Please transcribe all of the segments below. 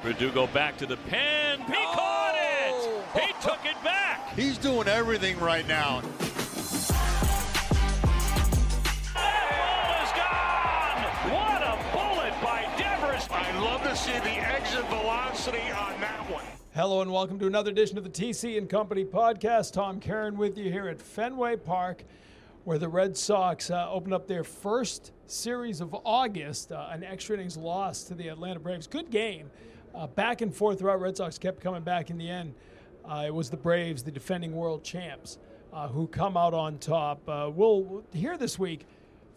Verdugo back to the pen. He oh. caught it. He took it back. He's doing everything right now. What a bullet by Devers. I love to see the exit velocity on that one. Hello and welcome to another edition of the TC and Company podcast. Tom Caron with you here at Fenway Park, where the Red Sox uh, open up their first series of August, uh, an extra innings loss to the Atlanta Braves. Good game uh, back and forth throughout. Red Sox kept coming back in the end. Uh, it was the Braves, the defending world champs, uh, who come out on top. Uh, we'll hear this week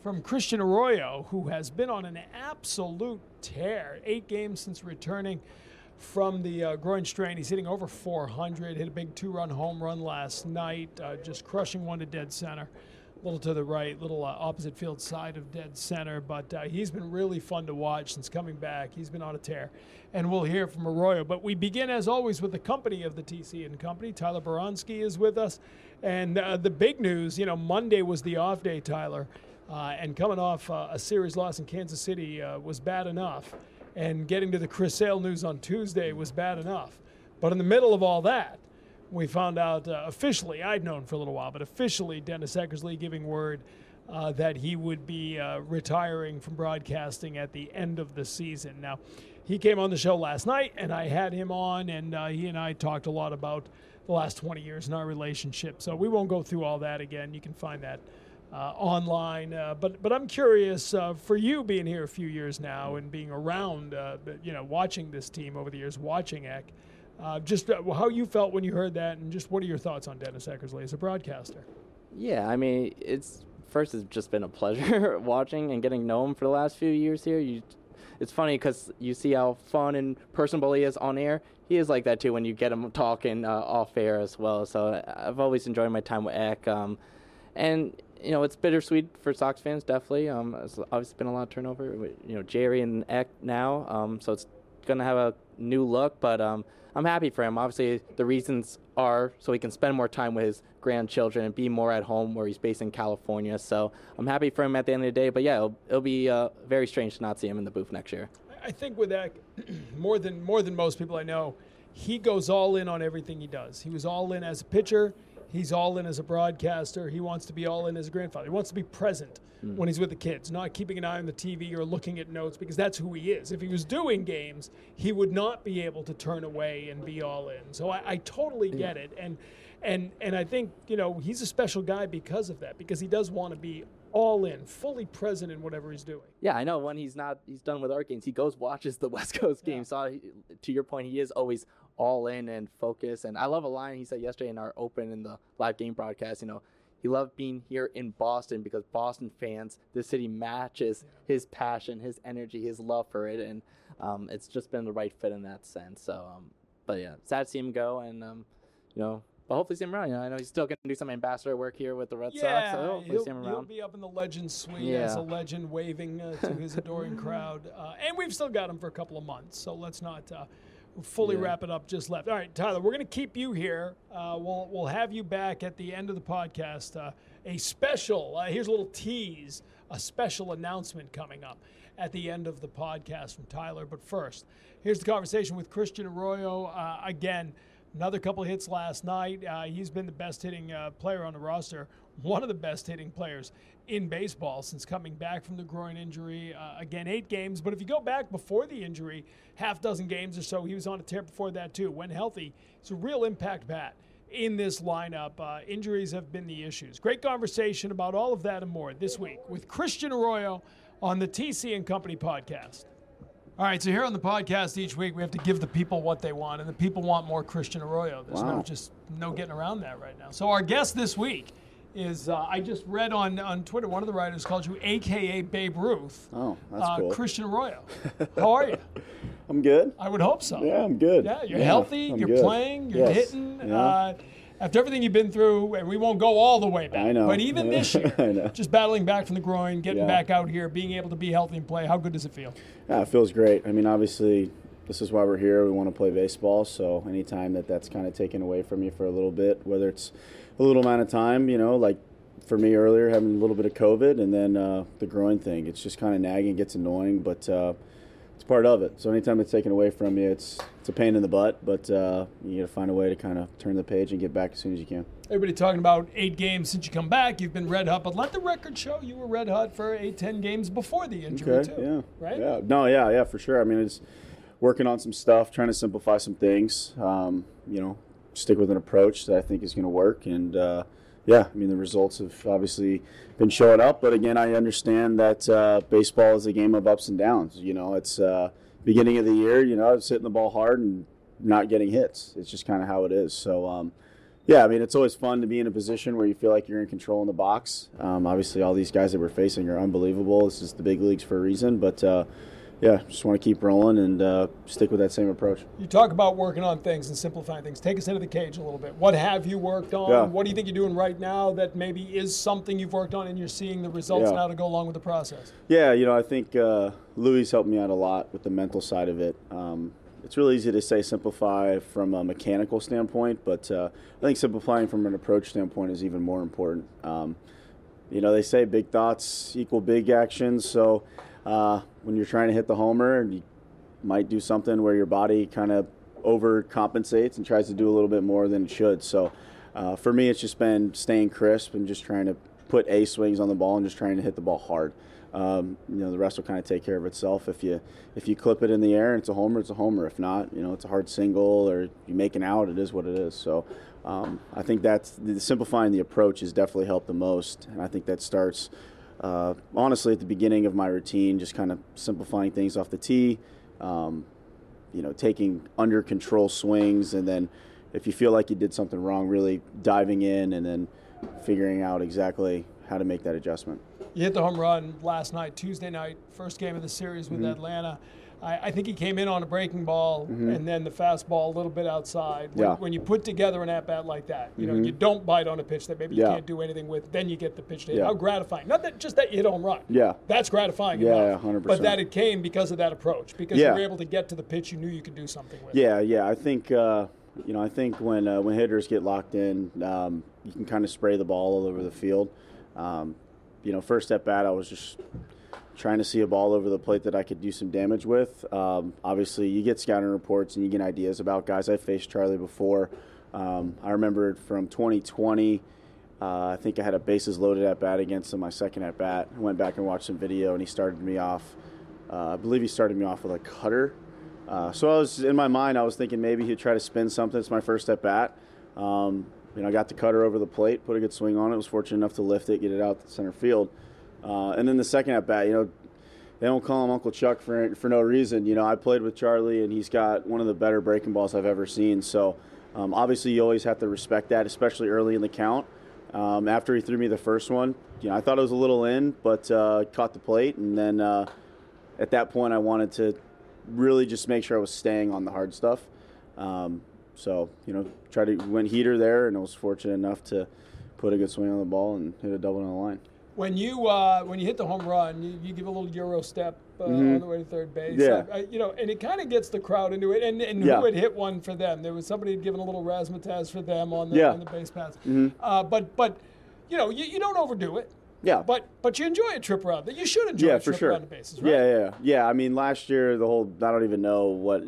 from Christian Arroyo, who has been on an absolute tear. Eight games since returning from the uh, groin strain. He's hitting over 400, hit a big two run home run last night, uh, just crushing one to dead center little to the right, little uh, opposite field side of dead center. But uh, he's been really fun to watch since coming back. He's been on a tear. And we'll hear from Arroyo. But we begin, as always, with the company of the TC and Company. Tyler Baronski is with us. And uh, the big news, you know, Monday was the off day, Tyler. Uh, and coming off uh, a series loss in Kansas City uh, was bad enough. And getting to the Chris Sale news on Tuesday was bad enough. But in the middle of all that, we found out uh, officially, I'd known for a little while, but officially, Dennis Eckersley giving word uh, that he would be uh, retiring from broadcasting at the end of the season. Now, he came on the show last night, and I had him on, and uh, he and I talked a lot about the last 20 years in our relationship. So we won't go through all that again. You can find that. Uh, online, uh, but but I'm curious for you being here a few years now and being around, you know, watching this team over the years, watching Eck. Uh, just uh, how you felt when you heard that, and just what are your thoughts on Dennis Eckersley as a broadcaster? Yeah, I mean, it's first it's just been a pleasure watching and getting to know him for the last few years here. You, it's funny because you see how fun and personable he is on air. He is like that too when you get him talking uh, off air as well. So I've always enjoyed my time with Eck. Um, and you know, it's bittersweet for Sox fans, definitely. Um, it's obviously been a lot of turnover. You know, Jerry and Eck now, um, so it's going to have a new look. But um, I'm happy for him. Obviously, the reasons are so he can spend more time with his grandchildren and be more at home where he's based in California. So I'm happy for him at the end of the day. But yeah, it'll, it'll be uh, very strange to not see him in the booth next year. I think with that, more than more than most people I know, he goes all in on everything he does. He was all in as a pitcher. He's all in as a broadcaster. He wants to be all in as a grandfather. He wants to be present mm. when he's with the kids, not keeping an eye on the TV or looking at notes because that's who he is. If he was doing games, he would not be able to turn away and be all in. So I, I totally get it. And and and I think you know he's a special guy because of that because he does want to be all in, fully present in whatever he's doing. Yeah, I know. When he's not, he's done with our games. He goes watches the West Coast games. Yeah. So to your point, he is always all in and focus. And I love a line he said yesterday in our open in the live game broadcast. You know, he loved being here in Boston because Boston fans, the city matches his passion, his energy, his love for it, and um, it's just been the right fit in that sense. So, um, but yeah, sad to see him go, and um, you know, but hopefully see him around. You know, I know he's still going to do some ambassador work here with the Red yeah, Sox. So hopefully see him around. He'll be up in the legend suite yeah. as a legend, waving uh, to his adoring crowd. Uh, and we've still got him for a couple of months, so let's not. Uh, fully yeah. wrap it up just left. All right, Tyler, we're going to keep you here. Uh, we'll we'll have you back at the end of the podcast. Uh, a special. Uh, here's a little tease. A special announcement coming up at the end of the podcast from Tyler. But first, here's the conversation with Christian Arroyo. Uh, again. Another couple hits last night. Uh, he's been the best hitting uh, player on the roster, one of the best hitting players in baseball since coming back from the groin injury. Uh, again, eight games, but if you go back before the injury, half dozen games or so, he was on a tear before that too. When healthy, it's a real impact bat in this lineup. Uh, injuries have been the issues. Great conversation about all of that and more this week with Christian Arroyo on the TC and Company podcast. All right, so here on the podcast each week, we have to give the people what they want, and the people want more Christian Arroyo. There's wow. no just no getting around that right now. So our guest this week is uh, I just read on on Twitter one of the writers called you AKA Babe Ruth. Oh, that's uh, cool. Christian Arroyo. How are you? I'm good. I would hope so. Yeah, I'm good. Yeah, you're yeah, healthy. I'm you're good. playing. You're yes. hitting. Yeah. Uh, after everything you've been through, and we won't go all the way back. I know. But even this year, just battling back from the groin, getting yeah. back out here, being able to be healthy and play, how good does it feel? Yeah, it feels great. I mean, obviously, this is why we're here. We want to play baseball. So anytime that that's kind of taken away from you for a little bit, whether it's a little amount of time, you know, like for me earlier, having a little bit of COVID and then uh, the groin thing, it's just kind of nagging, gets annoying. But uh, it's part of it. So anytime it's taken away from you, it's it's a pain in the butt. But uh, you got to find a way to kind of turn the page and get back as soon as you can. Everybody talking about eight games since you come back. You've been red hot, but let the record show you were red hot for eight, ten games before the injury Okay. too. Yeah. Right. Yeah. No. Yeah. Yeah. For sure. I mean, it's working on some stuff, trying to simplify some things. Um, you know, stick with an approach that I think is going to work. And uh, yeah, I mean, the results have obviously been showing up. But again, I understand that uh, baseball is a game of ups and downs. You know, it's uh, beginning of the year. You know, I was hitting the ball hard and not getting hits. It's just kind of how it is. So. Um, yeah, I mean, it's always fun to be in a position where you feel like you're in control in the box. Um, obviously, all these guys that we're facing are unbelievable. This is the big leagues for a reason. But uh, yeah, just want to keep rolling and uh, stick with that same approach. You talk about working on things and simplifying things. Take us into the cage a little bit. What have you worked on? Yeah. What do you think you're doing right now that maybe is something you've worked on and you're seeing the results Yeah. now to go along with the process? Yeah, you know, I think uh, Louis helped me out a lot with the mental side of it. Um, it's really easy to say simplify from a mechanical standpoint, but uh, I think simplifying from an approach standpoint is even more important. Um, you know, they say big thoughts equal big actions. So uh, when you're trying to hit the homer, you might do something where your body kind of overcompensates and tries to do a little bit more than it should. So uh, for me, it's just been staying crisp and just trying to put a swings on the ball and just trying to hit the ball hard. Um, you know, the rest will kind of take care of itself. If you if you clip it in the air and it's a homer, it's a homer. If not, you know, it's a hard single or you make an out. It is what it is. So um, I think that's the, simplifying the approach has definitely helped the most, and I think that starts uh, honestly at the beginning of my routine, just kind of simplifying things off the tee. Um, you know, taking under control swings, and then if you feel like you did something wrong, really diving in and then figuring out exactly how to make that adjustment. You hit the home run last night, Tuesday night, first game of the series with Mm-hmm. Atlanta. I, I think he came in on a breaking ball and then the fastball a little bit outside. When, Mm-hmm. Yeah. Mm-hmm. when you put together an at bat like that, you know, you don't bite on a pitch that maybe you Yeah. can't do anything with, then you get the pitch to hit. Yeah. How gratifying. Not that just that you hit home run. Yeah. That's gratifying Yeah, enough. 100%. But that it came because of that approach, because you were able to get to the pitch you knew you could do something with. Yeah, yeah. I think uh, you know. I think when uh, when hitters get locked in, um, you can kind of spray the ball all over the field. Um, you know, first at bat, I was just trying to see a ball over the plate that I could do some damage with. Um, obviously, you get scouting reports and you get ideas about guys. I faced Charlie before. Um, I remember from 2020. Uh, I think I had a bases loaded at bat against him my second at bat. I went back and watched some video, and he started me off. Uh, I believe he started me off with a cutter. Uh, so I was in my mind, I was thinking maybe he'd try to spin something. It's my first at bat. Um, you know, I got the cutter over the plate, put a good swing on it. Was fortunate enough to lift it, get it out to center field. Uh, and then the second at bat, you know, they don't call him Uncle Chuck for for no reason. You know, I played with Charlie, and he's got one of the better breaking balls I've ever seen. So um, obviously, you always have to respect that, especially early in the count. Um, after he threw me the first one, you know, I thought it was a little in, but uh, caught the plate, and then uh, at that point, I wanted to really just make sure I was staying on the hard stuff. Um, so you know, try to went heater there, and I was fortunate enough to put a good swing on the ball and hit a double on the line. When you uh, when you hit the home run, you, you give a little euro step uh, on the way to third base. Mm-hmm. Yeah. Uh, you know, and it kind of gets the crowd into it. And, and Yeah. who had hit one for them? There was somebody had given a little razzmatazz for them on the Yeah. on the base pass. Uh, but but you know, you, you don't overdo it. Yeah. But but you enjoy a trip around. You should enjoy yeah, a trip sure. around the bases, right? Yeah, yeah, yeah. I mean, last year the whole I don't even know what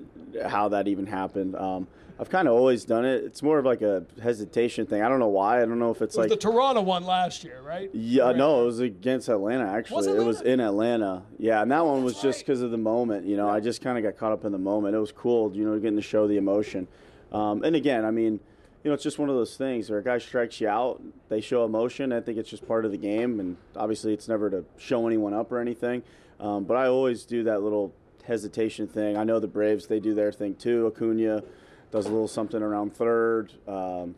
how that even happened. Um, I've kind of always done it. It's more of like a hesitation thing. I don't know why. I don't know if it's It was like the Toronto one last year, right? yeah, Right. no, it was against Atlanta actually. Was it it was in Atlanta. Yeah, and that one was just right. because of the moment. You know, I just kind of got caught up in the moment. It was cool, you know, getting to show the emotion. Um, and again, I mean, you know, it's just one of those things where a guy strikes you out, they show emotion. I think it's just part of the game, and obviously, it's never to show anyone up or anything. Um, but I always do that little hesitation thing. I know the Braves; they do their thing too. Acuna does a little something around third. Um,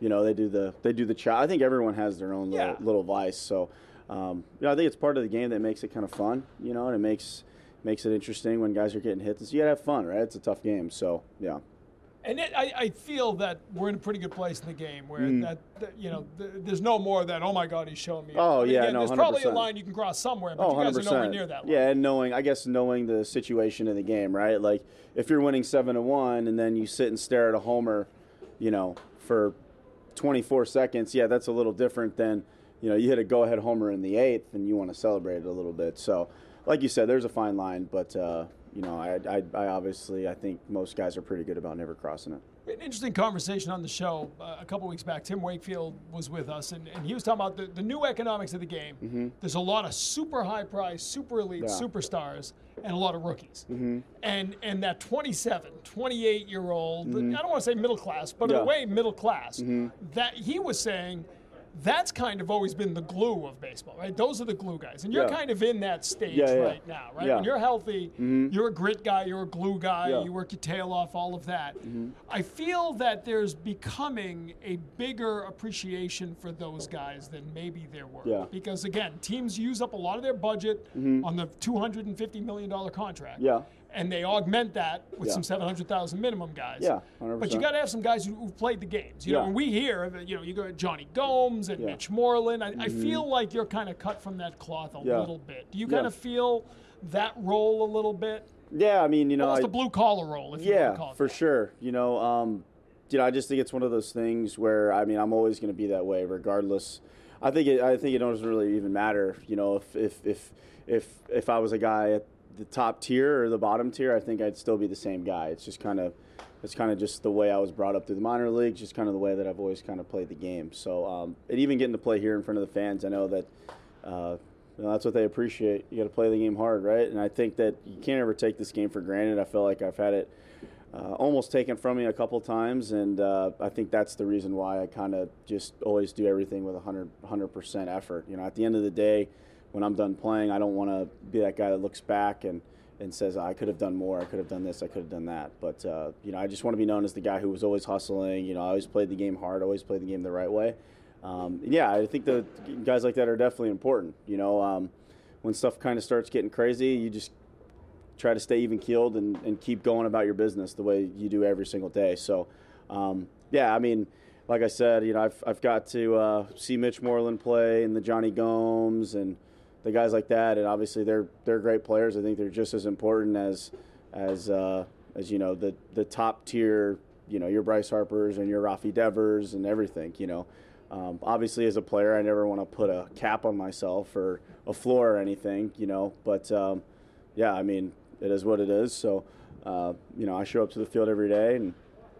you know, they do the they do the chow. I think everyone has their own little, Yeah. little vice. So, um, you know, I think it's part of the game that makes it kind of fun. You know, and it makes makes it interesting when guys are getting hit. So you gotta have fun, right? It's a tough game. So, yeah. And it, I, I feel that we're in a pretty good place in the game where Mm. that, that you know th- there's no more of that oh my god he's showing me. Oh, yeah, again, no, there's probably a line you can cross somewhere, but Oh, you guys 100%. are nowhere near that line. Yeah, and knowing, I guess, knowing the situation in the game, right? Like, if you're winning seven to one, and then you sit and stare at a homer, you know, for 24 seconds, yeah, that's a little different than, you know, you hit a go-ahead homer in the eighth, and you want to celebrate it a little bit. So, like you said, there's a fine line, but uh, you know, I, I, I obviously I think most guys are pretty good about never crossing it. An interesting conversation on the show uh, a couple weeks back. Tim Wakefield was with us, and, and he was talking about the, the new economics of the game. There's a lot of super high price, super elite Mm-hmm. Yeah. Mm-hmm. superstars, and a lot of rookies. And and that 27, 28 year old, I don't want to say middle class, but in Mm-hmm. Yeah. a Mm-hmm. way middle class, that he was saying that's kind of always been the glue of baseball, right? Those are the glue guys. And you're Yeah. kind of in that stage Yeah, yeah. right now, right? Mm-hmm. When you're healthy, you're a grit guy, you're a glue guy, you work your tail off, all of that. Mm-hmm. I feel that there's becoming a bigger appreciation for those guys than maybe there were. Because again, teams use up a lot of their budget on the $250 million contract. Mm-hmm. Yeah. And they augment that with Yeah. some 700,000 minimum guys. Yeah, But you got to have some guys who, who've played the games. You know, when we hear, you know, you go at Jonny Gomes and Yeah. Mitch Moreland, I, I feel like you're kind of cut from that cloth a Yeah. little bit. Do you kind of feel that role a little bit? Yeah, I mean, you know, Almost I, a blue collar role, if you want to yeah, call it for that. sure. You know, um, you know, I just think it's one of those things where I mean, I'm always going to be that way, regardless. I think it, I think it doesn't really even matter. You know, if if if if if I was a guy at the top tier or the bottom tier, I think I'd still be the same guy. It's just kind of it's kind of just the way I was brought up through the minor leagues, just kind of the way that I've always kind of played the game. So, um, and even getting to play here in front of the fans, I know that. Uh, you know, that's what they appreciate. You got to play the game hard, right? And I think that you can't ever take this game for granted. I feel like I've had it uh, almost taken from me a couple times, and uh, I think that's the reason why I kind of just always do everything with 100 percent effort. You know, at the end of the day, when I'm done playing, I don't want to be that guy that looks back and and says I could have done more, I could have done this, I could have done that. But uh, you know, I just want to be known as the guy who was always hustling. You know, I always played the game hard, always played the game the right way. Um, yeah, I think the guys like that are definitely important. You know, um, when stuff kind of starts getting crazy, you just try to stay even keeled and, and keep going about your business the way you do every single day. So, um, yeah, I mean, like I said, you know, I've, I've got to uh, see Mitch Moreland play and the Jonny Gomes and the guys like that, and obviously they're they're great players. I think they're just as important as as uh, as you know the the top tier, you know, your Bryce Harper's and your Rafi Devers and everything. You know, um, obviously as a player, I never want to put a cap on myself or a floor or anything. You know, but um, yeah, I mean, it is what it is. So, uh, you know, I show up to the field every day and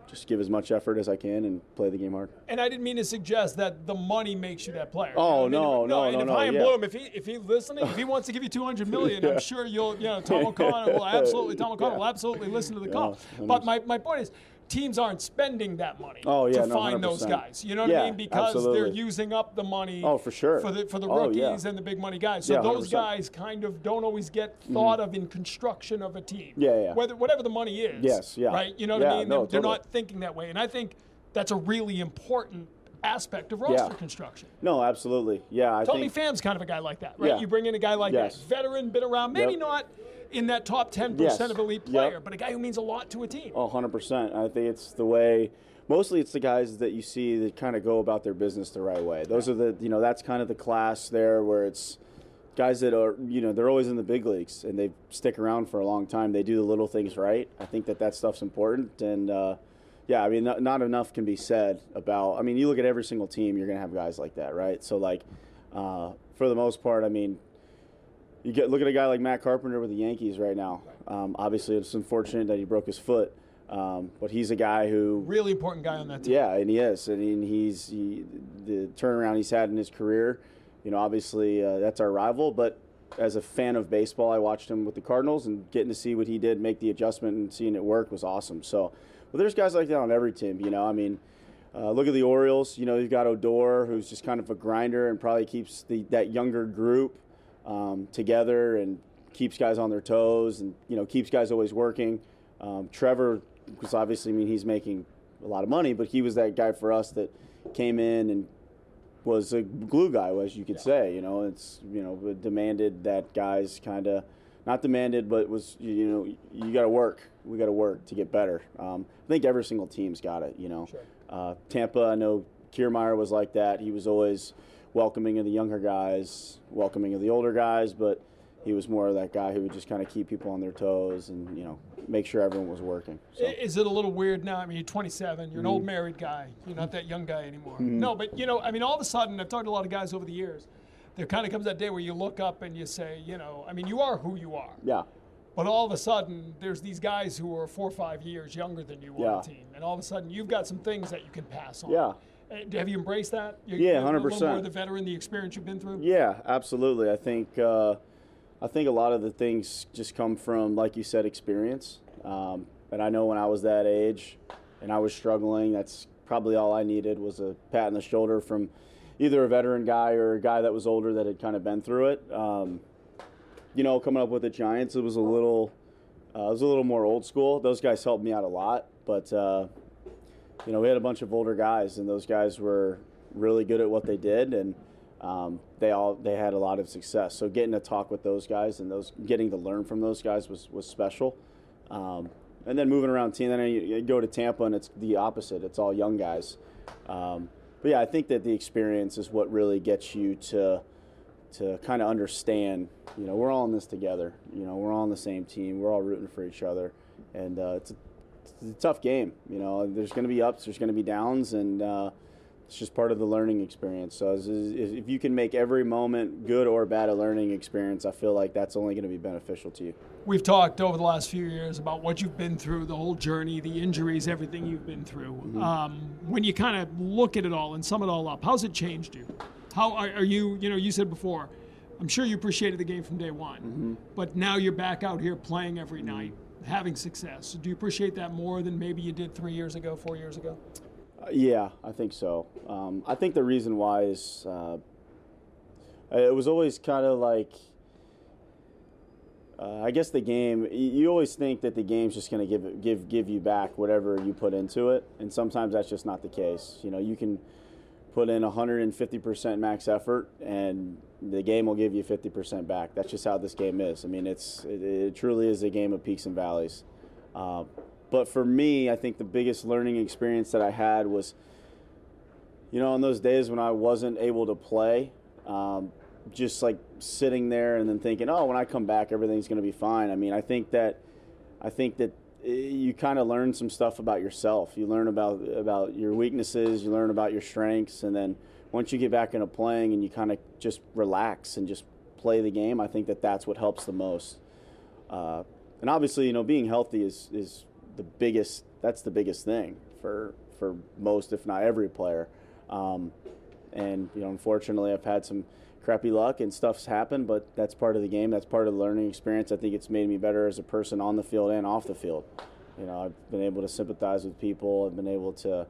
just give as much effort as I can and play the game hard. And I didn't mean to suggest that the money makes you that player. Oh, You know what I mean? no, no, and no, if no, Chaim yeah. Bloom, if he if he's listening, if he wants to give you two hundred million, I'm sure you'll, you know, Tom O'Connor will absolutely, Tom O'Connor will absolutely listen to the call. Yeah, But my, my point is, teams aren't spending that money Oh, yeah, to no, find those 100%. guys. You know what I mean? Because they're using up the money. Oh, for sure. For the for the Oh, rookies yeah. and the big money guys. So Yeah, those guys kind of don't always get thought mm-hmm. of in construction of a team. Yeah, yeah. Whether whatever the money is. Yes, yeah. Right. You know what I mean? no, they're, they're not thinking that way, and I think that's a really important aspect of roster Yeah. construction. No, absolutely. Yeah, I Tony think. Pham's kind of a guy like that, right? Yeah. You bring in a guy like Yes. that, veteran, been around, maybe Yep. not in that top 10% Yes. of elite Yep. player, but a guy who means a lot to a team. Oh, 100%. I think it's the way, mostly it's the guys that you see that kind of go about their business the right way. Those are the, you know, that's kind of the class there where it's guys that are, you know, they're always in the big leagues and they stick around for a long time. They do the little things right. I think that that stuff's important. And, uh, yeah, I mean, not, not enough can be said about. I mean, you look at every single team, you're going to have guys like that, right? So, like, uh, for the most part, I mean, you get look at a guy like Matt Carpenter with the Yankees right now. Um, obviously, it's unfortunate that he broke his foot, um, but he's a guy who, Really important guy on that team. yeah, and he is, I mean, he's he, the turnaround he's had in his career. You know, obviously uh, that's our rival, but as a fan of baseball, I watched him with the Cardinals, and getting to see what he did, make the adjustment, and seeing it work was awesome. So, but there's guys like that on every team. You know, I mean. Uh, look at the Orioles. You know, you've got Odor, who's just kind of a grinder and probably keeps the, that younger group um, together and keeps guys on their toes and you know keeps guys always working. Um, Trevor, because obviously, I mean, he's making a lot of money, but he was that guy for us that came in and was a glue guy, as you could say. You know, it's you know demanded that guys kind of not demanded, but was you know you got to work. We got to work to get better. Um, I think every single team's got it. You know, uh, Tampa. I know Kiermaier was like that. He was always welcoming of the younger guys, welcoming of the older guys, but he was more of that guy who would just kind of keep people on their toes and you know make sure everyone was working. So. Is it a little weird now? I mean, you're 27, you're an Mm-hmm. old married guy, you're not that young guy anymore. No, but you know, I mean, all of a sudden, I've talked to a lot of guys over the years. There kind of comes that day where you look up and you say, you know, I mean, you are who you are. Yeah. But all of a sudden, there's these guys who are four or five years younger than you Yeah. on the team, and all of a sudden, you've got some things that you can pass on. Yeah. Uh, Have you embraced that? You're, Yeah, you're A little 100%. more the veteran, the experience you've been through. Yeah, absolutely. I think uh, I think a lot of the things just come from, like you said, experience. Um, and I know when I was that age and I was struggling, that's probably all I needed was a pat on the shoulder from either a veteran guy or a guy that was older that had kind of been through it. Um, you know, coming up with the Giants, it was a little, uh, it was a little more old school. Those guys helped me out a lot, but uh, you know, we had a bunch of older guys, and those guys were really good at what they did, and um, they all they had a lot of success. So getting to talk with those guys and those getting to learn from those guys was was special. Um, and then moving around team, then you, you go to Tampa, and it's the opposite. It's all young guys. Um, but yeah, I think that the experience is what really gets you to to kind of understand. You know, we're all in this together. You know, we're all on the same team. We're all rooting for each other, and uh, it's, it's a tough game. You know, there's going to be ups, there's going to be downs, and uh, it's just part of the learning experience. So as- as- if you can make every moment, good or bad, a learning experience, I feel like that's only going to be beneficial to you. We've talked over the last few years about what you've been through, the whole journey, the injuries, everything you've been through. Mm-hmm. Um, when you kind of look at it all and sum it all up, how's it changed you? How are, are you? You know, you said before, I'm sure you appreciated the game from day one, Mm-hmm. but now you're back out here playing every night, having success. Do you appreciate that more than maybe you did three years ago, four years ago? Uh, Yeah, I think so. Um, I think the reason why is uh, it was always kind of like. Uh, I guess the game. You always think that the game's just going to give give give you back whatever you put into it, and sometimes that's just not the case. You know, you can put in 150% max effort, and the game will give you 50% back. That's just how this game is. I mean, it's it, it truly is a game of peaks and valleys. Uh, but for me, I think the biggest learning experience that I had was, you know, on those days when I wasn't able to play, um, just like sitting there and then thinking, oh, when I come back, everything's going to be fine. I mean, I think that, I think that eh, you kind of learn some stuff about yourself. You learn about about your weaknesses. You learn about your strengths, and then once you get back into playing and you kind of just relax and just play the game, I think that that's what helps the most. Uh, and obviously, you know, being healthy is is the biggest. That's the biggest thing for for most, if not every player. Um, and you know, unfortunately, I've had some crappy luck and stuff's happened, but that's part of the game. That's part of the learning experience. I think it's made me better as a person on the field and off the field. You know, I've been able to sympathize with people. I've been able to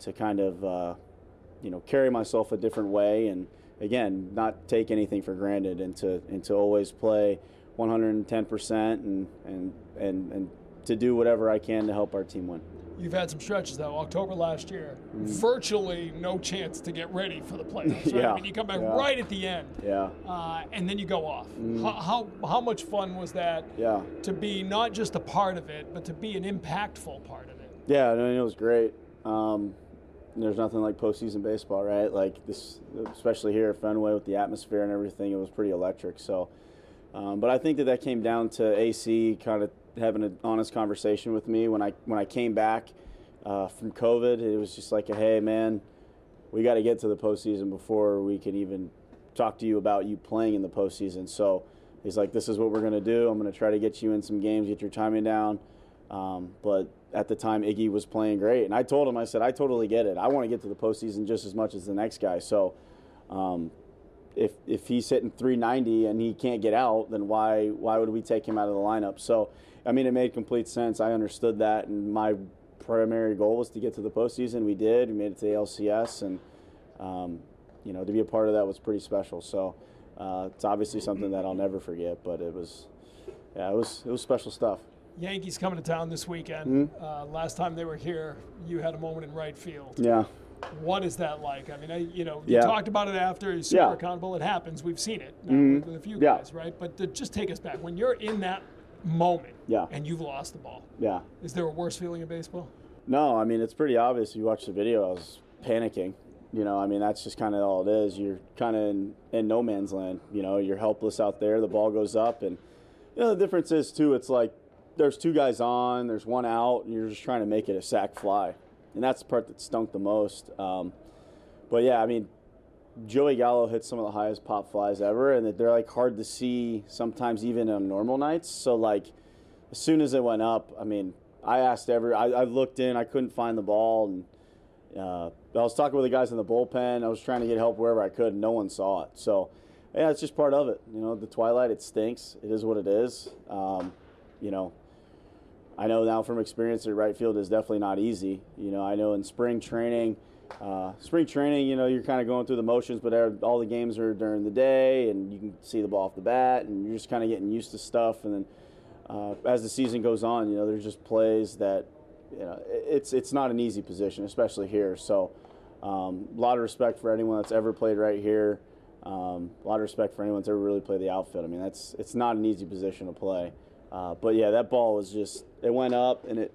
to kind of uh, you know carry myself a different way and again not take anything for granted and to and to always play 110% and and and and to do whatever I can to help our team win. You've had some stretches though. October last year, virtually no chance to get ready for the playoffs. Right? Mm. Yeah, I mean, you come back yeah. right at the end, Yeah. uh, and then you go off. How, how how much fun was that? Mm. Yeah. To be not just a part of it, but to be an impactful part of it. Yeah, I mean, it was great. Um, there's nothing like postseason baseball, right? Like this, especially here at Fenway with the atmosphere and everything, it was pretty electric. So, um, but I think that that came down to AC kind of having an honest conversation with me when I when I came back uh, from COVID. It was just like, hey, man, we got to get to the postseason before we can even talk to you about you playing in the postseason. So he's like, this is what we're to do. I'm to try to get you in some games, get your timing down. Um, but at the time, Iggy was playing great. And I told him, I said, I totally get it. I want to get to the postseason just as much as the next guy. So um, if, if he's hitting 390 and he can't get out, then why, why would we take him out of the lineup? So, I mean, it made complete sense. I understood that. And my primary goal was to get to the postseason. We did. We made it to the LCS. And, um, you know, to be a part of that was pretty special. So uh, it's obviously something that I'll never forget. But it was, yeah, it was it was special stuff. Yankees coming to town this weekend. Mm-hmm. Uh, last time they were here, you had a moment in right field. Yeah, What is that like? I mean, I, you know, you Yeah. talked about it after. You're super Yeah. accountable. It happens. We've seen it Mhm. with, with a few Yeah. guys, right? But to just take us back when you're in that moment, Yeah. and you've lost the ball. yeah. Is there a worse feeling in baseball? No, I mean it's pretty obvious. You watch the video, I was panicking. You know, I mean that's just kind of all it is. You're kind of in, in no man's land. You know, you're helpless out there. The ball goes up, and you know the difference is too. It's like there's two guys on, there's one out, and you're just trying to make it a sac fly, and that's the part that stunk the most. Um, but yeah, I mean, Joey Gallo hits some of the highest pop flies ever, and they're like hard to see sometimes even on normal nights. So like as soon as it went up, I mean, I asked every, I, I looked in, I couldn't find the ball, and uh, I was talking with the guys in the bullpen. I was trying to get help wherever I could, and no one saw it. So, yeah, it's just part of it. You know, the twilight, it stinks. It is what it is. Um, you know, I know now from experience that right field is definitely not easy. You know, I know in spring training, uh, spring training, you know, you're kind of going through the motions, but all the games are during the day, and you can see the ball off the bat, and you're just kind of getting used to stuff. And then uh, as the season goes on, you know, there's just plays that, you know, it's it's not an easy position, especially here. So, um, a lot of respect for anyone that's ever played right here. Um, a lot of respect for anyone that's ever really played the outfield. I mean, that's it's not an easy position to play. Uh, but yeah, that ball was just it went up and it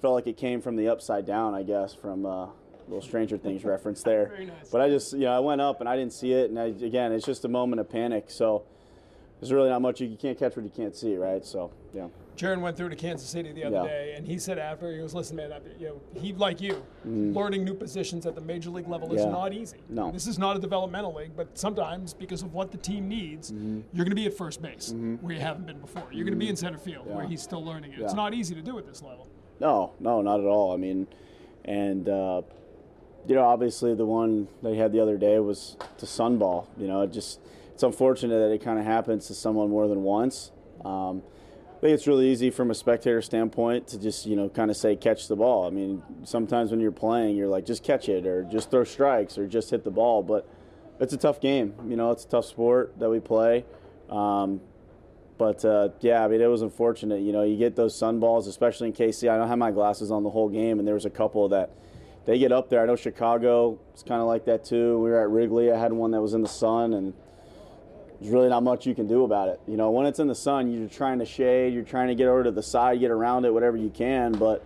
felt like it came from the upside down, I guess, from uh, little Stranger Things reference there. Very nice. But I just you know I went up and I didn't see it, and I, again, it's just a moment of panic. So there's really not much you, you can't catch what you can't see, right? So yeah. Jarren went through to Kansas City the other Yeah. day, and he said after he goes, "Listen, man, I, you know, he like you, learning new positions at the major league level is Mm-hmm. Yeah. not easy. No. this is not a developmental league, but sometimes because of what the team needs, Mm-hmm. you're going to be at first base where you haven't been before. You're going to be in center field where he's still learning it. It's not easy to do at this level. No, no, not at all. I mean, and uh, you know, obviously the one they had the other day was to Sunball. You know, it just it's unfortunate that it kind of happens to someone more than once. Um, I think it's really easy from a spectator standpoint to just you know kind of say catch the ball. I mean, sometimes when you're playing, you're like just catch it or just throw strikes or just hit the ball, but it's a tough game. You know, it's a tough sport that we play. Um, but uh, yeah, I mean, it was unfortunate. You know, you get those sun balls, especially in KC. I don't have my glasses on the whole game, and there was a couple that they get up there. I know Chicago is kind of like that too. We were at Wrigley. I had one that was in the sun, and there's really not much you can do about it. You know, when it's in the sun, you're trying to shade, you're trying to get over to the side, get around it, whatever you can. But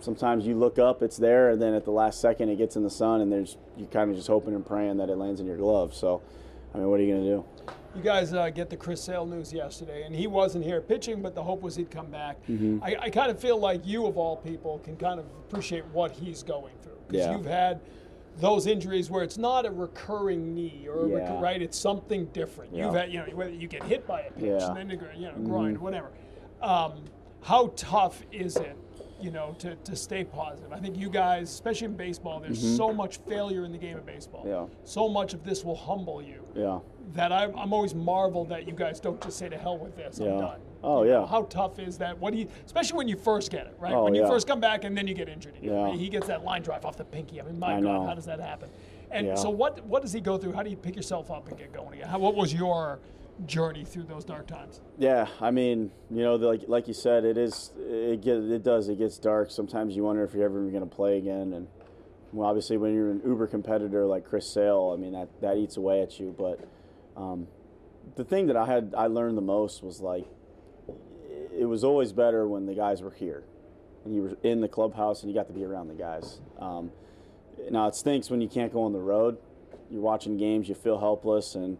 sometimes you look up, it's there, and then at the last second, it gets in the sun, and there's you're kind of just hoping and praying that it lands in your glove. So, I mean, what are you gonna do? You guys uh, get the Chris Sale news yesterday, and he wasn't here pitching, but the hope was he'd come back. Mm-hmm. I, I kind of feel like you, of all people, can kind of appreciate what he's going through because Yeah. you've had those injuries where it's not a recurring knee or a recur- right, it's something different. You've had, you know, whether you get hit by a pitch, Yeah. Mm-hmm. and then you go- you know, groin, whatever. Um, how tough is it? You know, to, to stay positive. I think you guys, especially in baseball, there's so much failure in the game of baseball. Mm-hmm. Yeah. So much of this will humble you Yeah. that I'm, I'm always marveled that you guys don't just say to hell with this. I'm Yeah. done. Oh, You know, yeah. How tough is that? What do you, especially when you first get it, right? Oh, when you yeah. first come back and then you get injured again. Yeah. He gets that line drive off the pinky. I mean, my I God, know. how does that happen? And Yeah. so what what does he go through? How do you pick yourself up and get going again? How, what was your journey through those dark times? Yeah, I mean, you know, like like you said, it is it get it does it gets dark. Sometimes you wonder if you're ever going to play again, and well, obviously when you're an uber competitor like Chris Sale, I mean that that eats away at you. But um, the thing that I had I learned the most was like it was always better when the guys were here, and you were in the clubhouse and you got to be around the guys. Um, now it stinks when you can't go on the road. You're watching games, you feel helpless, and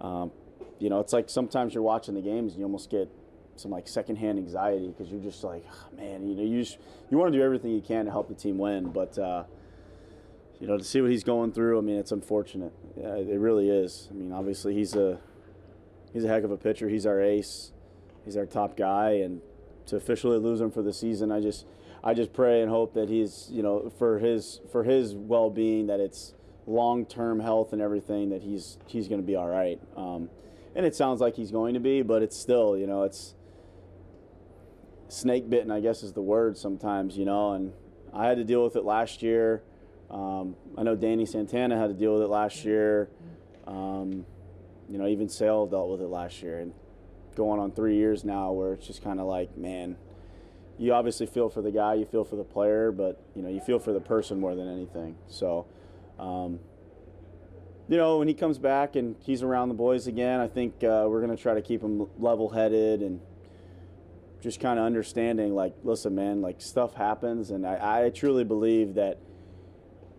um, you know it's like sometimes you're watching the games and you almost get some like secondhand anxiety because you're just like, "Ah, man, you know, you just, you want to do everything you can to help the team win, but uh, you know to see what he's going through, I mean, it's unfortunate. Yeah, it really is. I mean, obviously he's a he's a heck of a pitcher. He's our ace. He's our top guy, and to officially lose him for the season, I just I just pray and hope that he's you know for his for his well being that it's long term health and everything that he's he's going to be all right. Um, and it sounds like he's going to be, but it's still you know it's snake bitten I guess is the word sometimes you know, and I had to deal with it last year. Um, I know Danny Santana had to deal with it last year. Um, you know, even Sale dealt with it last year, and going on three years now, where it's just kind of like, man, you obviously feel for the guy, you feel for the player, but you know, you feel for the person more than anything. So, um, you know, when he comes back and he's around the boys again, I think uh, we're going to try to keep him level-headed and just kind of understanding, like, listen, man, like stuff happens, and I, I truly believe that.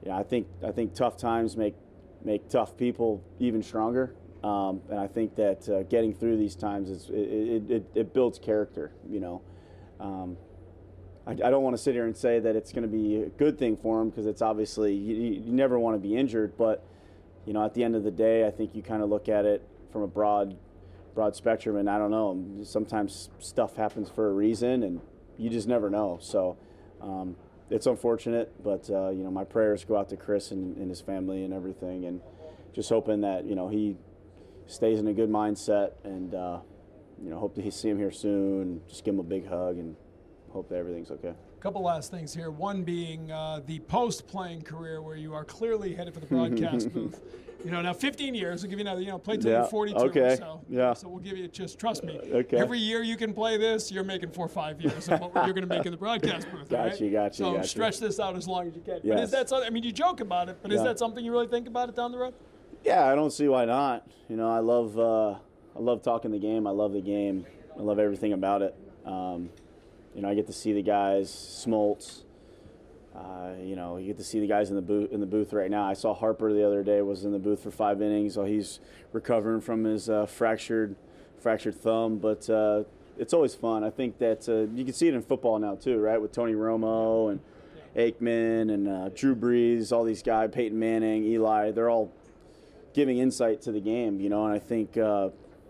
You know, I think I think tough times make make tough people even stronger. Um, and I think that uh, getting through these times is it, it, it, builds character. You know, um, I, I don't want to sit here and say that it's going to be a good thing for him because it's obviously you, you never want to be injured. But you know, at the end of the day, I think you kind of look at it from a broad broad spectrum, and I don't know. Sometimes stuff happens for a reason, and you just never know. So um, it's unfortunate, but uh, you know my prayers go out to Chris and, and, his family and everything, and just hoping that you know he stays in a good mindset, and uh, you know hope to see him here soon. Just give him a big hug, and hope that everything's okay. A couple last things here. One being uh, the post-playing career, where you are clearly headed for the broadcast booth. You know, now 15 years. We'll give you another. You know, play till yeah. you're 42 okay. or so. Yeah. So we'll give you just trust me. Okay. Every year you can play this, you're making four or five years of what you're going to make in the broadcast booth. Got right? you. Got you. So got stretch you. this out as long as you can. Yes. But is that something? I mean, you joke about it, but is that something you really think about it down the road? Yeah, I don't see why not. You know, I love uh, I love talking the game. I love the game. I love everything about it. Um, you know, I get to see the guys, Smoltz. Uh, you know, you get to see the guys in the booth in the booth right now. I saw Harper the other day was in the booth for five innings. So he's recovering from his uh, fractured fractured thumb, but uh, it's always fun. I think that uh, you can see it in football now too, right? With Tony Romo and Aikman and uh, Drew Brees, all these guys, Peyton Manning, Eli, they're all giving insight to the game, you know. And I think uh,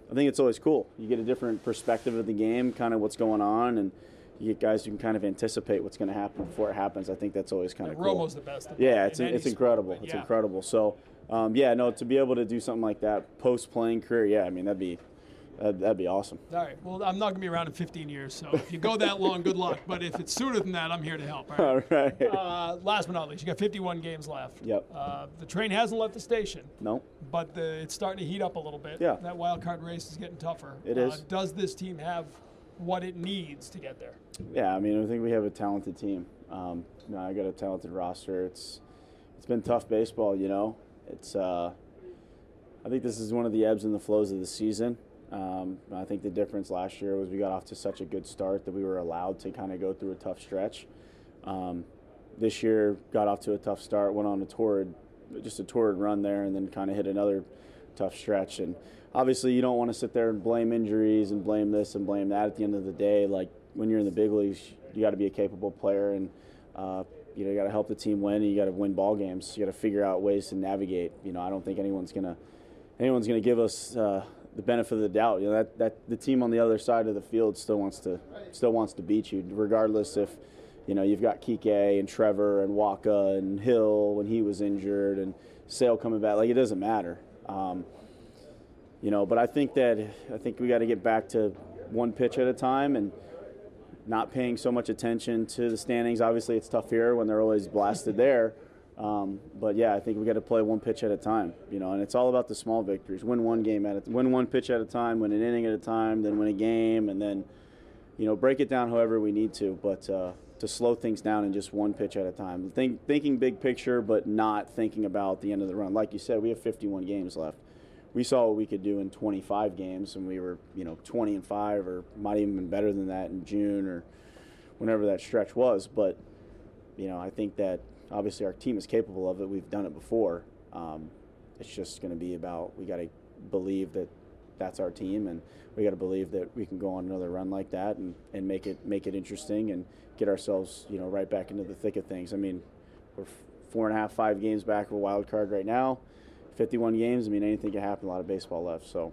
I think it's always cool. You get a different perspective of the game, kind of what's going on, and you get guys who can kind of anticipate what's going to happen before it happens. I think that's always kind of cool. Romo's the best. Yeah, it's it's sport, incredible. but It's incredible. So, um, yeah, no, to be able to do something like that post playing career, yeah, I mean that'd be that'd, that'd be awesome. All right. Well, I'm not going to be around in 15 years, so if you go that long, good luck. But if it's sooner than that, I'm here to help. All right. All right. Uh, last but not least, you got 51 games left. Yep. Uh, the train hasn't left the station, no. but the, it's starting to heat up a little bit. Yeah. That wild card race is getting tougher. It Uh, is. does this team have what it needs to get there? Yeah, I mean, I think we have a talented team. Um, you know, I got a talented roster. It's it's been tough baseball, you know. It's uh, I think this is one of the ebbs and the flows of the season. Um, I think the difference last year was we got off to such a good start that we were allowed to kind of go through a tough stretch. Um, this year got off to a tough start, went on a torrid, just a torrid run there, and then kind of hit another tough stretch. And obviously, you don't want to sit there and blame injuries and blame this and blame that. At the end of the day, like when you're in the big leagues, you got to be a capable player, and uh, you know you got to help the team win, and you got to win ball games. You got to figure out ways to navigate. You know, I don't think anyone's gonna anyone's gonna give us. Uh, the benefit of the doubt, you know that, that the team on the other side of the field still wants to still wants to beat you, regardless if you know you've got Kike and Trevor and Wacha and Hill when he was injured and Sale coming back. Like it doesn't matter. Um, you know, but I think that I think we got to get back to one pitch at a time and not paying so much attention to the standings. Obviously, it's tough here when they're always blasted there. Um, but yeah, I think we got to play one pitch at a time, you know, and it's all about the small victories. Win one game at a, win one pitch at a time, win an inning at a time, then win a game, and then, you know, break it down however we need to. But uh, to slow things down in just one pitch at a time, think, thinking big picture, but not thinking about the end of the run. Like you said, we have 51 games left. We saw what we could do in 25 games, and we were, you know, 20 and five, or might even been better than that in June or whenever that stretch was. But you know, I think that obviously our team is capable of it. We've done it before. Um, it's just going to be about we got to believe that that's our team, and we got to believe that we can go on another run like that and, and make it make it interesting and get ourselves you know right back into the thick of things. I mean, we're four and a half, five games back of a wild card right now. 51 games. I mean, anything can happen. A lot of baseball left, so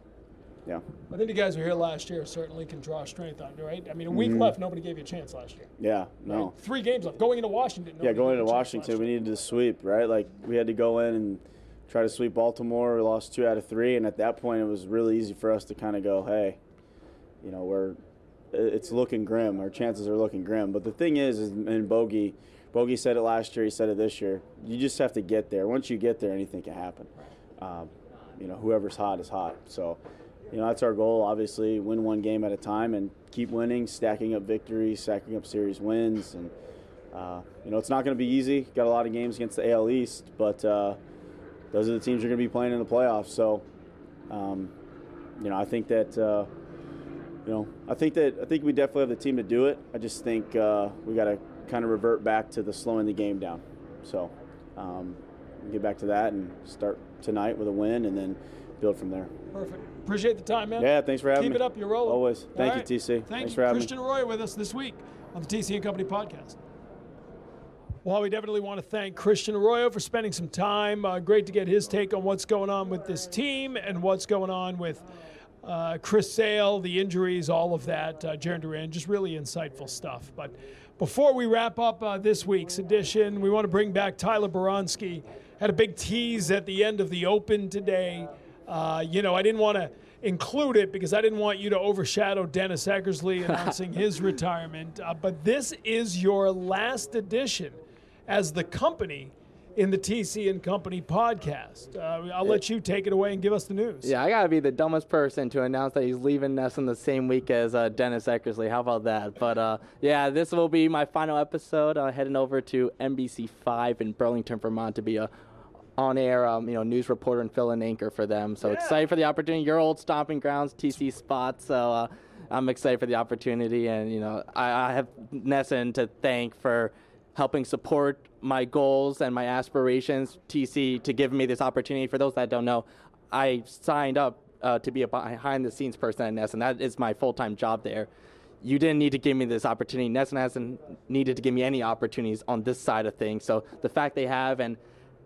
yeah. I think the guys who were here last year certainly can draw strength on you, right? I mean, a week left, nobody gave you a chance last year. Yeah, right? Mm-hmm. no. Three games left. Going into Washington. Yeah, going into you a chance Washington, we needed to sweep, right? Like we had to go in and try to sweep Baltimore. We lost two out of three, and at that point, it was really easy for us to kind of go, "Hey, you know, we're it's looking grim. Our chances are looking grim." But the thing is, is and Bogey, Bogey said it last year. He said it this year. You just have to get there. Once you get there, anything can happen. Um, you know, whoever's hot is hot. So, you know, that's our goal. Obviously, win one game at a time and keep winning, stacking up victories, stacking up series wins, and uh, you know, it's not going to be easy. Got a lot of games against the AL East, but uh, those are the teams you're going to be playing in the playoffs. So, um, you know, I think that, uh, you know, I think that I think we definitely have the team to do it. I just think uh, we got to kind of revert back to the slowing the game down. So, um, get back to that and start tonight with a win, and then build from there. Perfect. Appreciate the time, man. Yeah, thanks for having Keep me. Keep it up. You're rolling. Always. Thank right. you, TC. Thank Thanks you. for having Christian Arroyo with us this week on the TC and Company podcast. Well, we definitely want to thank Christian Arroyo for spending some time. Uh, great to get his take on what's going on with this team and what's going on with uh, Chris Sale, the injuries, all of that. Uh, Jarren Duran, just really insightful stuff. But before we wrap up uh, this week's edition, we want to bring back Tyler Baronski. Had a big tease at the end of the Open today. Uh, you know, I didn't want to include it because I didn't want you to overshadow Dennis Eckersley announcing his retirement. Uh, but this is your last edition as the company in the TC and Company podcast. Uh, I'll let you take it away and give us the news. Yeah, I gotta be the dumbest person to announce that he's leaving NESN the same week as uh, Dennis Eckersley. How about that? But uh, yeah, this will be my final episode. Uh, heading over to NBC Five in Burlington, Vermont, to be a on-air, um, you know, news reporter and fill in anchor for them. So Yeah. excited for the opportunity. Your old stomping grounds, TC spot. So uh, I'm excited for the opportunity, and you know, I, I have NESN to thank for helping support my goals and my aspirations. TC to give me this opportunity. For those that don't know, I signed up uh, to be a behind-the-scenes person at NESN. That is my full-time job there you didn't need to give me this opportunity. NESN hasn't needed to give me any opportunities on this side of things. So the fact they have, and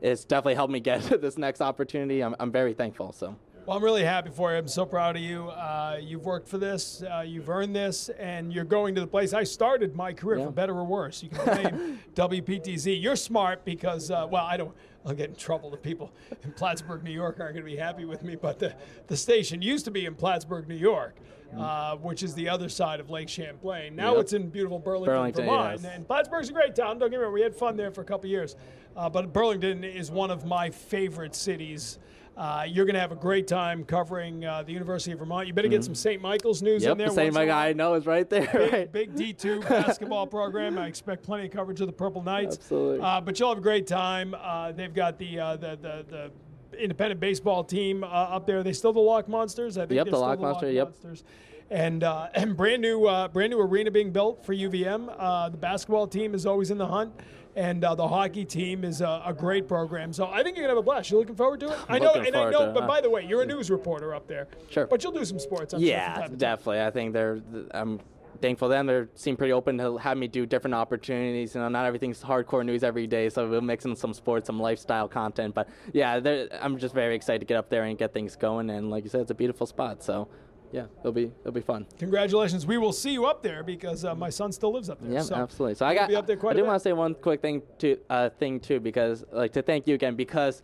it's definitely helped me get this next opportunity. I'm, I'm very thankful. So Well, I'm really happy for you. I'm so proud of you. Uh, you've worked for this, uh, you've earned this, and you're going to the place I started my career Yeah. for better or worse. You can blame WPTZ. You're smart because, uh, well, I don't. I'll get in trouble. The people in Plattsburgh, New York, aren't going to be happy with me. But the, the station used to be in Plattsburgh, New York, uh, which is the other side of Lake Champlain. Now Yep. it's in beautiful Burlington, Burlington, Vermont. yes. And Plattsburgh's a great town. Don't get me wrong. We had fun there for a couple years. Uh, but Burlington is one of my favorite cities. Uh, you're going to have a great time covering uh, the University of Vermont. You better get some St. Michael's news Mm-hmm. yep, in there. the same once in a guy I know is right there. right? Big, big D2 basketball program. I expect plenty of coverage of the Purple Knights. Absolutely. Uh, but you'll have a great time. Uh, they've got the, uh, the, the, the independent baseball team uh, up there. They still the Lake Monsters. I think Yep, the Lake Monster, yep. Monsters. And, uh, and brand new uh, brand new arena being built for UVM. Uh, the basketball team is always in the hunt, and uh, the hockey team is a, a great program. So I think you're gonna have a blast. You are looking forward to it? I know, and I know. to But by the way, you're a news reporter up there. Sure. But you'll do some sports. I'm Yeah, time. definitely. I think they're. I'm thankful them. They seem pretty open to have me do different opportunities. You know, not everything's hardcore news every day, so we'll mix in some sports, some lifestyle content. But yeah, I'm just very excited to get up there and get things going. And like you said, it's a beautiful spot. So yeah, it'll be it'll be fun. Congratulations. We will see you up there because uh, my son still lives up there. Yeah, so absolutely. So I got. be up there quite I do want to say one quick thing to uh, thing too, because like to thank you again because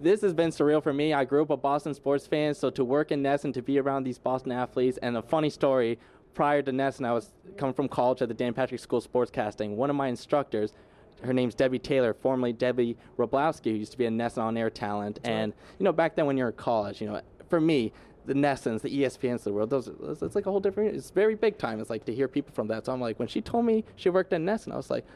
this has been surreal for me. I grew up a Boston sports fan, so to work in NESN to be around these Boston athletes, and a funny story. Prior to NESN, and I was coming from college at the Dan Patrick School of Sportscasting. One of my instructors, her name's Debbie Taylor, formerly Debbie Roblowski, who used to be a NESN air talent. and you know, back then when you're in college, you know, for me, the NESNs, the ESPNs of the world, those it's like a whole different. It's very big time. It's like to hear people from that. So I'm like, when she told me she worked at Ness, and I was like,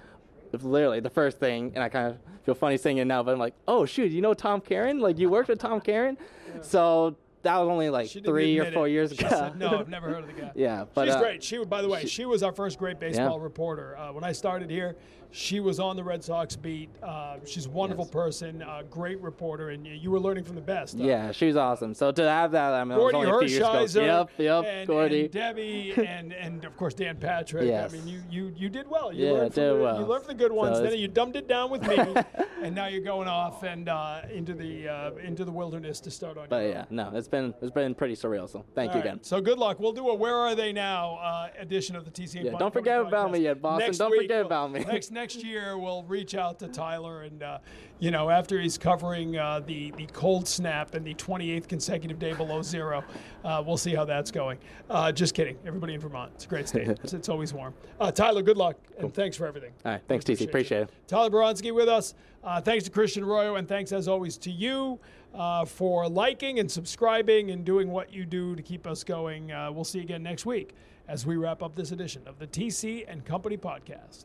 literally the first thing, and I kind of feel funny saying it now, but I'm like, oh shoot, you know Tom Caron? Like you worked with Tom Caron? So that was only like three or four it. years She ago. said, no, I've never heard of the guy. Yeah, but, she's uh, great. She, by the way, she, was our first great baseball reporter. Uh, when I started here, she was on the Red Sox beat. Uh, she's a wonderful Yes. person, great reporter, and you, were learning from the best. Uh, yeah, she was awesome. So to have that, I mean, Gordy it was only a few years ago. Yep, yep, and, Gordy. and Debbie, and, and of course Dan Patrick. Yes. I mean, you, you, you did well. You Yeah, learned did the, well. You learned from the good ones. So then you dumbed it down with me, and now you're going off and uh, into the uh, into the wilderness to start on. But yeah, own. no, it's been it's been pretty surreal. So thank All you right, again. So good luck. We'll do a "Where Are They Now" uh, edition of the TC. Yeah, don't forget about me yet, Boston. Next Don't week, forget we'll- about me. Next next year, we'll reach out to Tyler, and uh, you know, after he's covering uh, the the cold snap and the 28th consecutive day below zero, uh, we'll see how that's going. Uh, just kidding, everybody in Vermont. It's a great state. it's, it's always warm. Uh, Tyler, good luck, and thanks for everything. All right, thanks, TC. Appreciate it. Tyler Baronsky with us. Uh, thanks to Christian Arroyo and thanks as always to you uh, for liking and subscribing and doing what you do to keep us going. Uh, we'll see you again next week as we wrap up this edition of the TC and Company podcast.